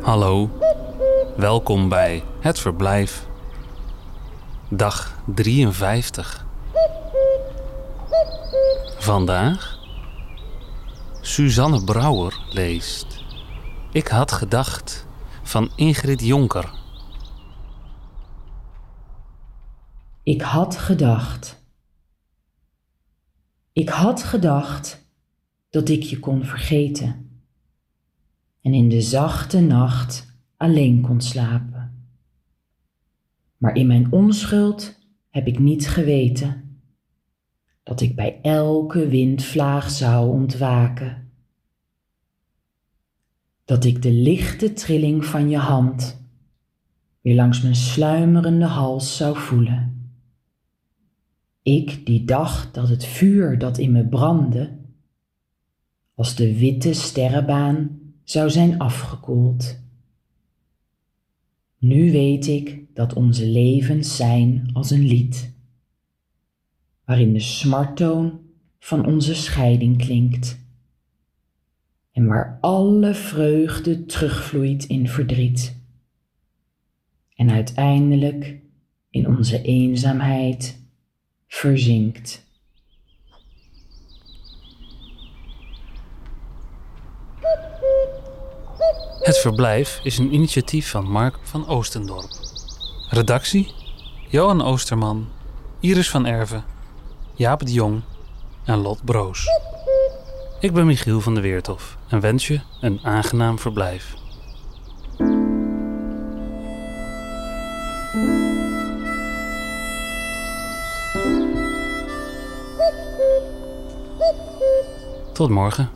Hallo, welkom bij Het Verblijf. Dag 53. Vandaag Suzanne Brouwer leest Ik had gedacht van Ingrid Jonker. Ik had gedacht. Ik had gedacht dat ik je kon vergeten en in de zachte nacht alleen kon slapen. Maar in mijn onschuld heb ik niet geweten dat ik bij elke windvlaag zou ontwaken. Dat ik de lichte trilling van je hand weer langs mijn sluimerende hals zou voelen. Ik die dacht dat het vuur dat in me brandde, als de witte sterrenbaan zou zijn afgekoeld. Nu weet ik dat onze levens zijn als een lied, waarin de smarttoon van onze scheiding klinkt en waar alle vreugde terugvloeit in verdriet en uiteindelijk in onze eenzaamheid verzinkt. Het Verblijf is een initiatief van Mark van Oostendorp. Redactie: Johan Oosterman, Iris van Erven, Jaap de Jong en Lot Broos. Ik ben Michiel van der Weertof en wens je een aangenaam verblijf. Tot morgen.